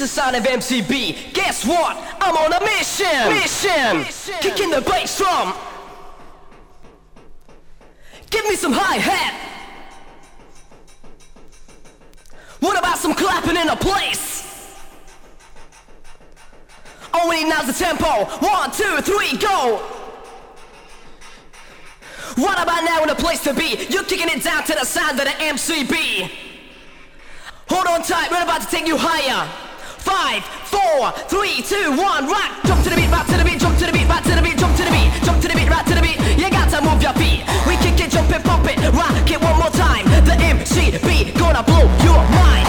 the sound of MCB. Guess what? I'm on a mission. Mission. mission. Kicking the bass drum. Give me some hi hat. What about some clapping in a place? Oh, Only now's the tempo. One, two, three, go. What about now in a place to be? You're kicking it down to the sound of the MCB. Hold on tight, we're about to take you higher five, four, three, two, one, rock. Jump to the beat, rock to the beat, jump to the beat, rock to the beat, jump to the beat, jump to the beat, rock to the beat. You gotta move your feet. We kick it, jump it, pump it, rock it one more time. The MCB gonna blow your mind.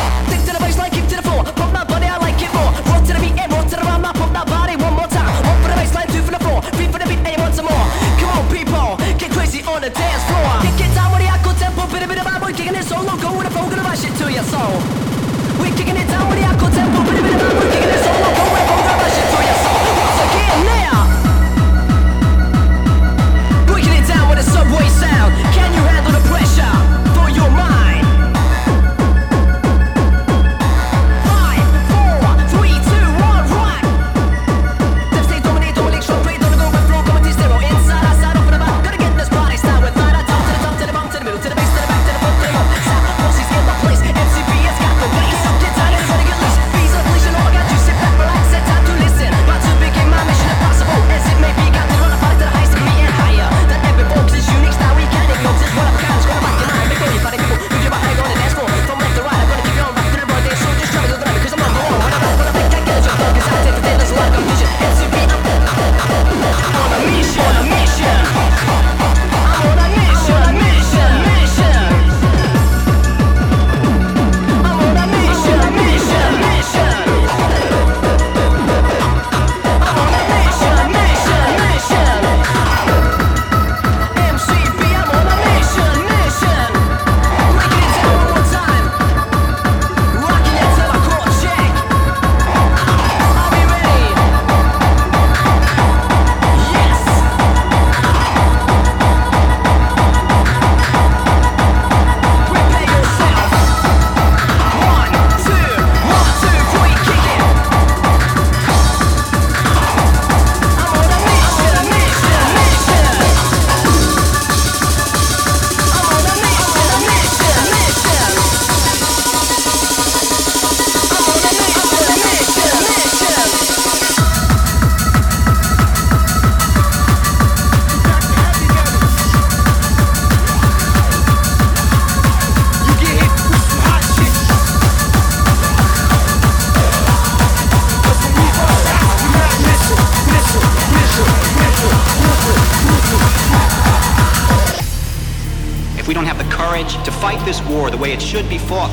that should be fought,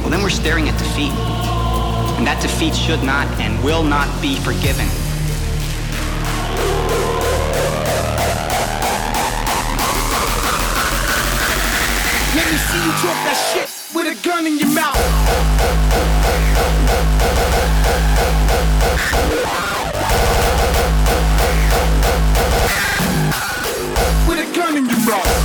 well, then we're staring at defeat. And that defeat should not and will not be forgiven. Let me see you talk that shit with a gun in your mouth. With a gun in your mouth.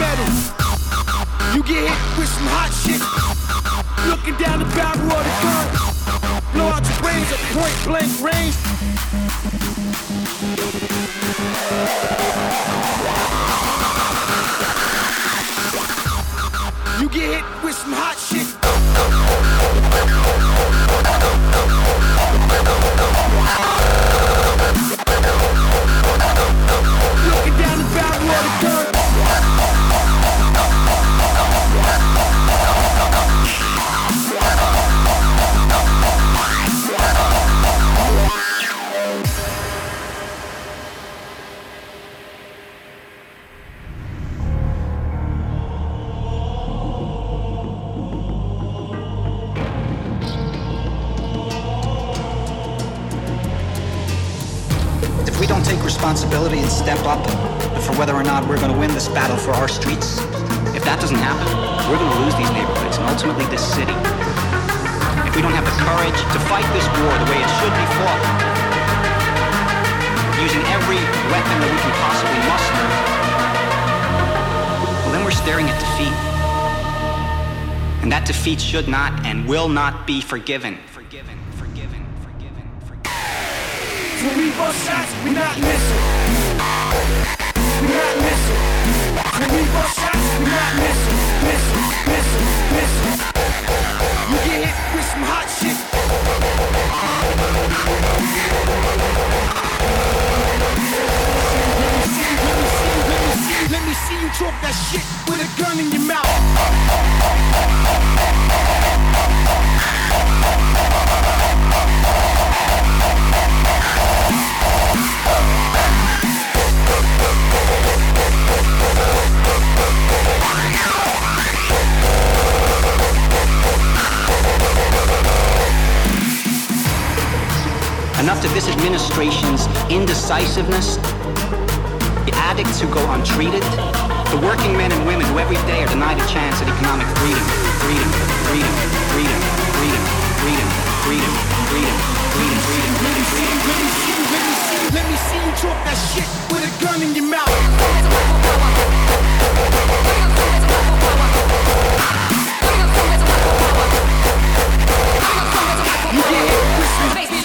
You get hit with some hot shit. Looking down the barrel of the gun. Blow out your brains at point blank range. You get hit with some hot shit. up for whether or not we're going to win this battle for our streets. If that doesn't happen, we're going to lose these neighborhoods and ultimately this city. If we don't have the courage to fight this war the way it should be fought, using every weapon that we can possibly muster, well, then we're staring at defeat. And that defeat should not and will not be forgiven. Forgiven, forgiven, forgiven, forgiven. When we bust shots, we not missing. Not missing. When we bust shots, not missing. Missing, missing, missing. You get hit with some hot shit. Let me see you talk that shit with a gun in your mouth. Enough of this administration's indecisiveness, the addicts who go untreated, the working men and women who every day are denied a chance at economic freedom, freedom, freedom, freedom, freedom, freedom, freedom, freedom, freedom, freedom, Let me freedom, see, freedom. let me see, let me see, let me see you talk that shit with a gun in your mouth. You get hit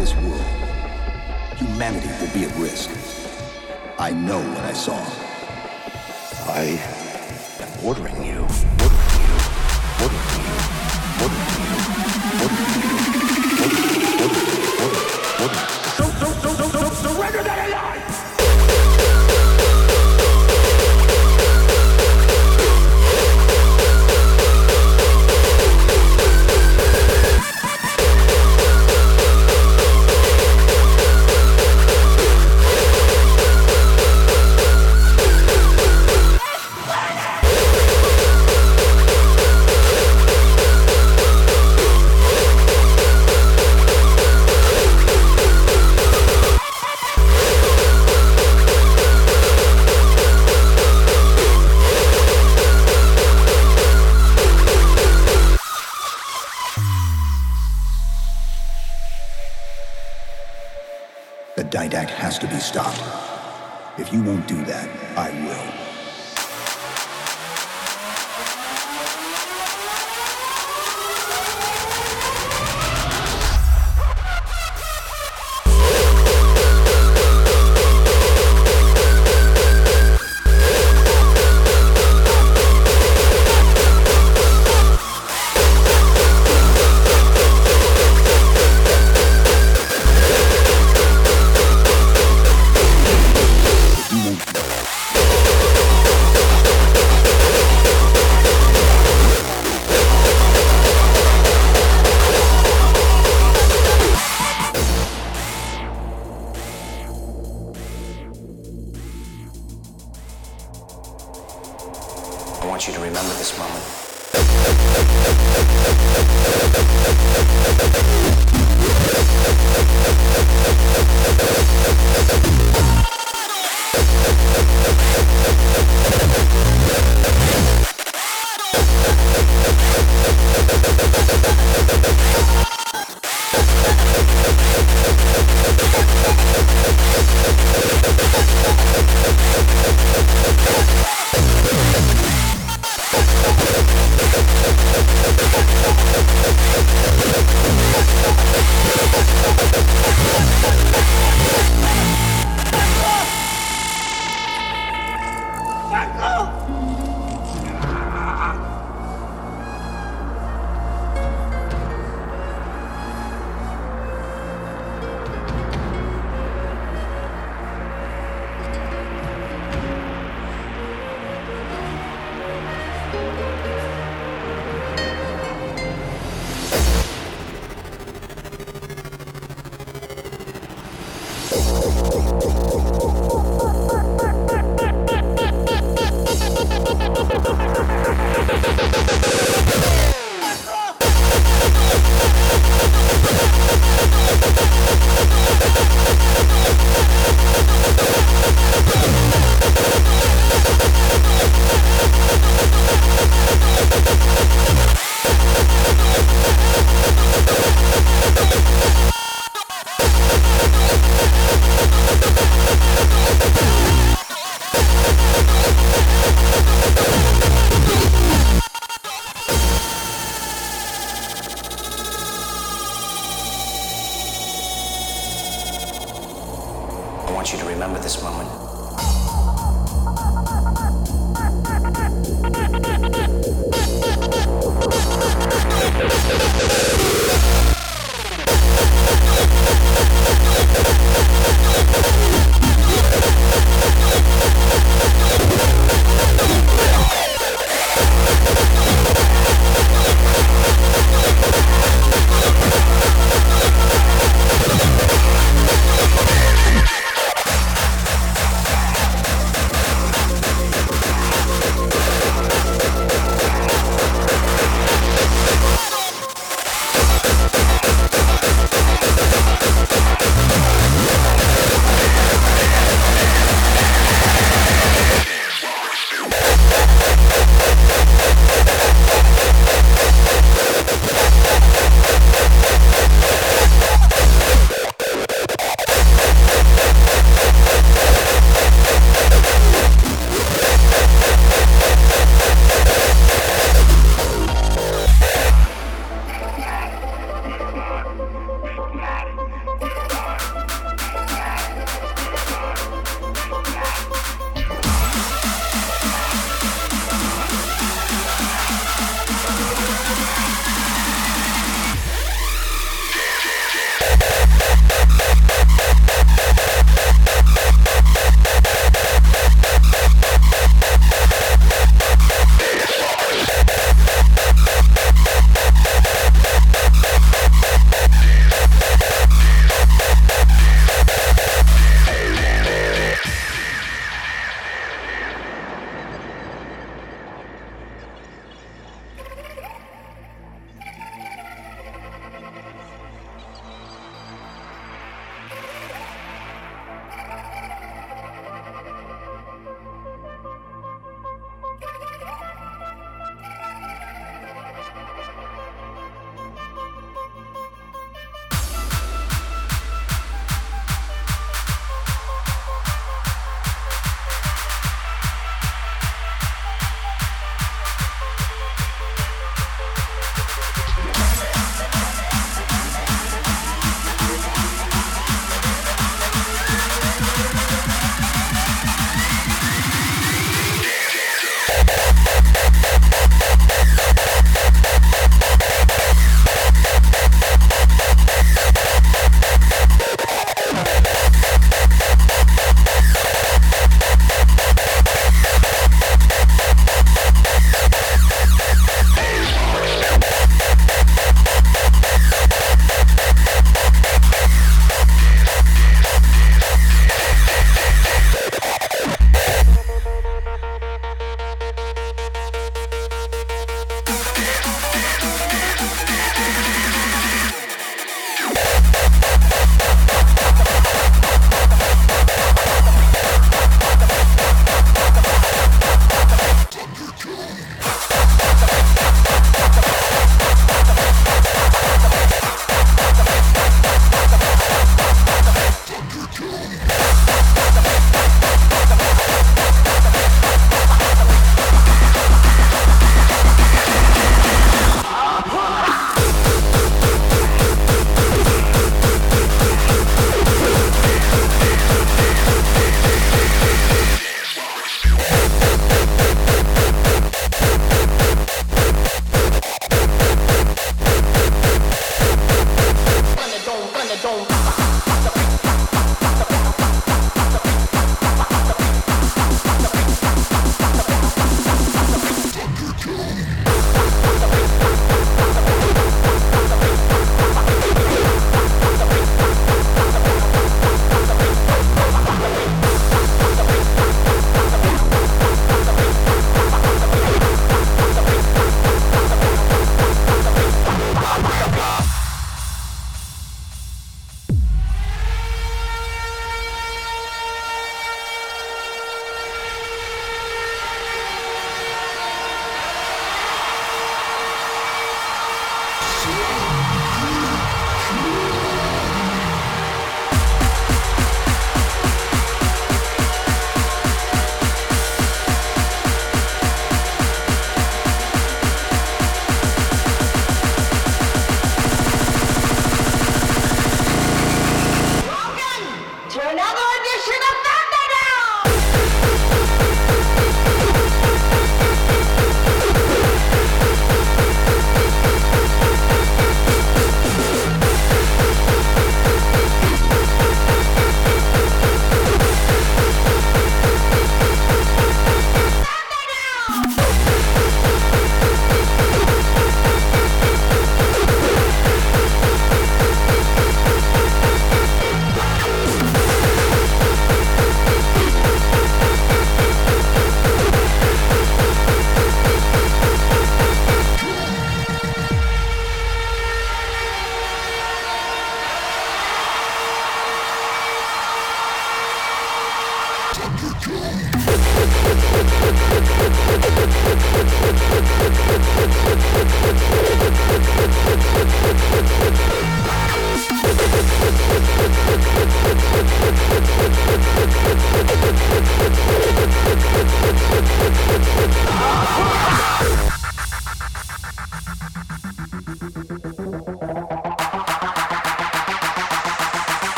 this world, humanity will be at risk. I know what I saw. I am ordering you. stopped. If you won't do that,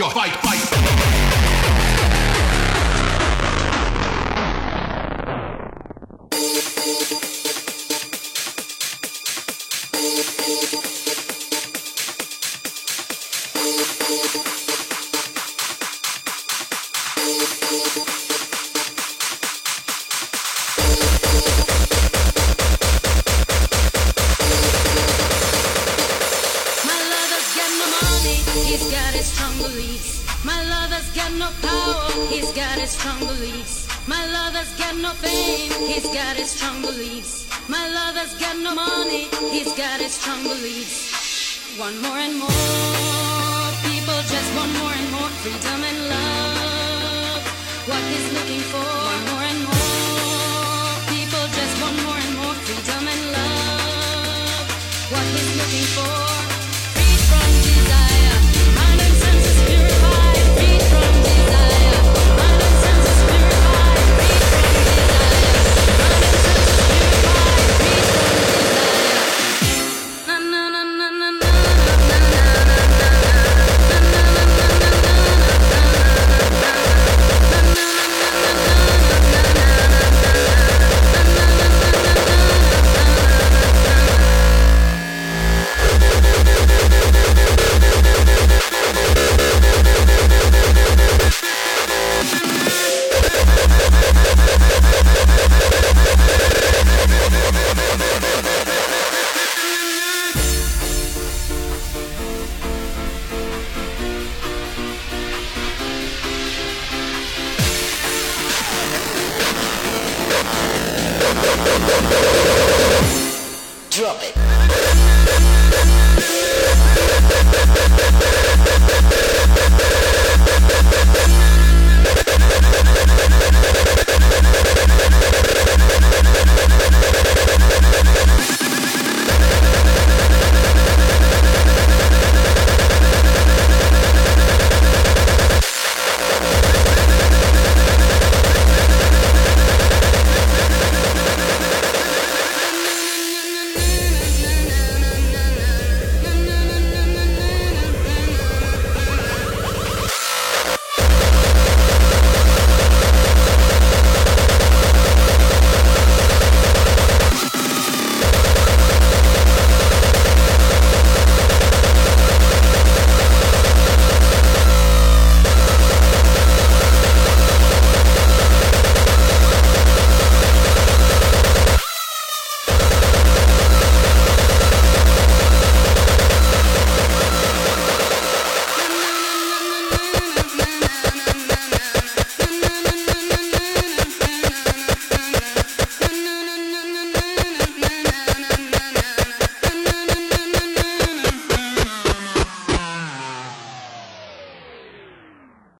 your fight, fight.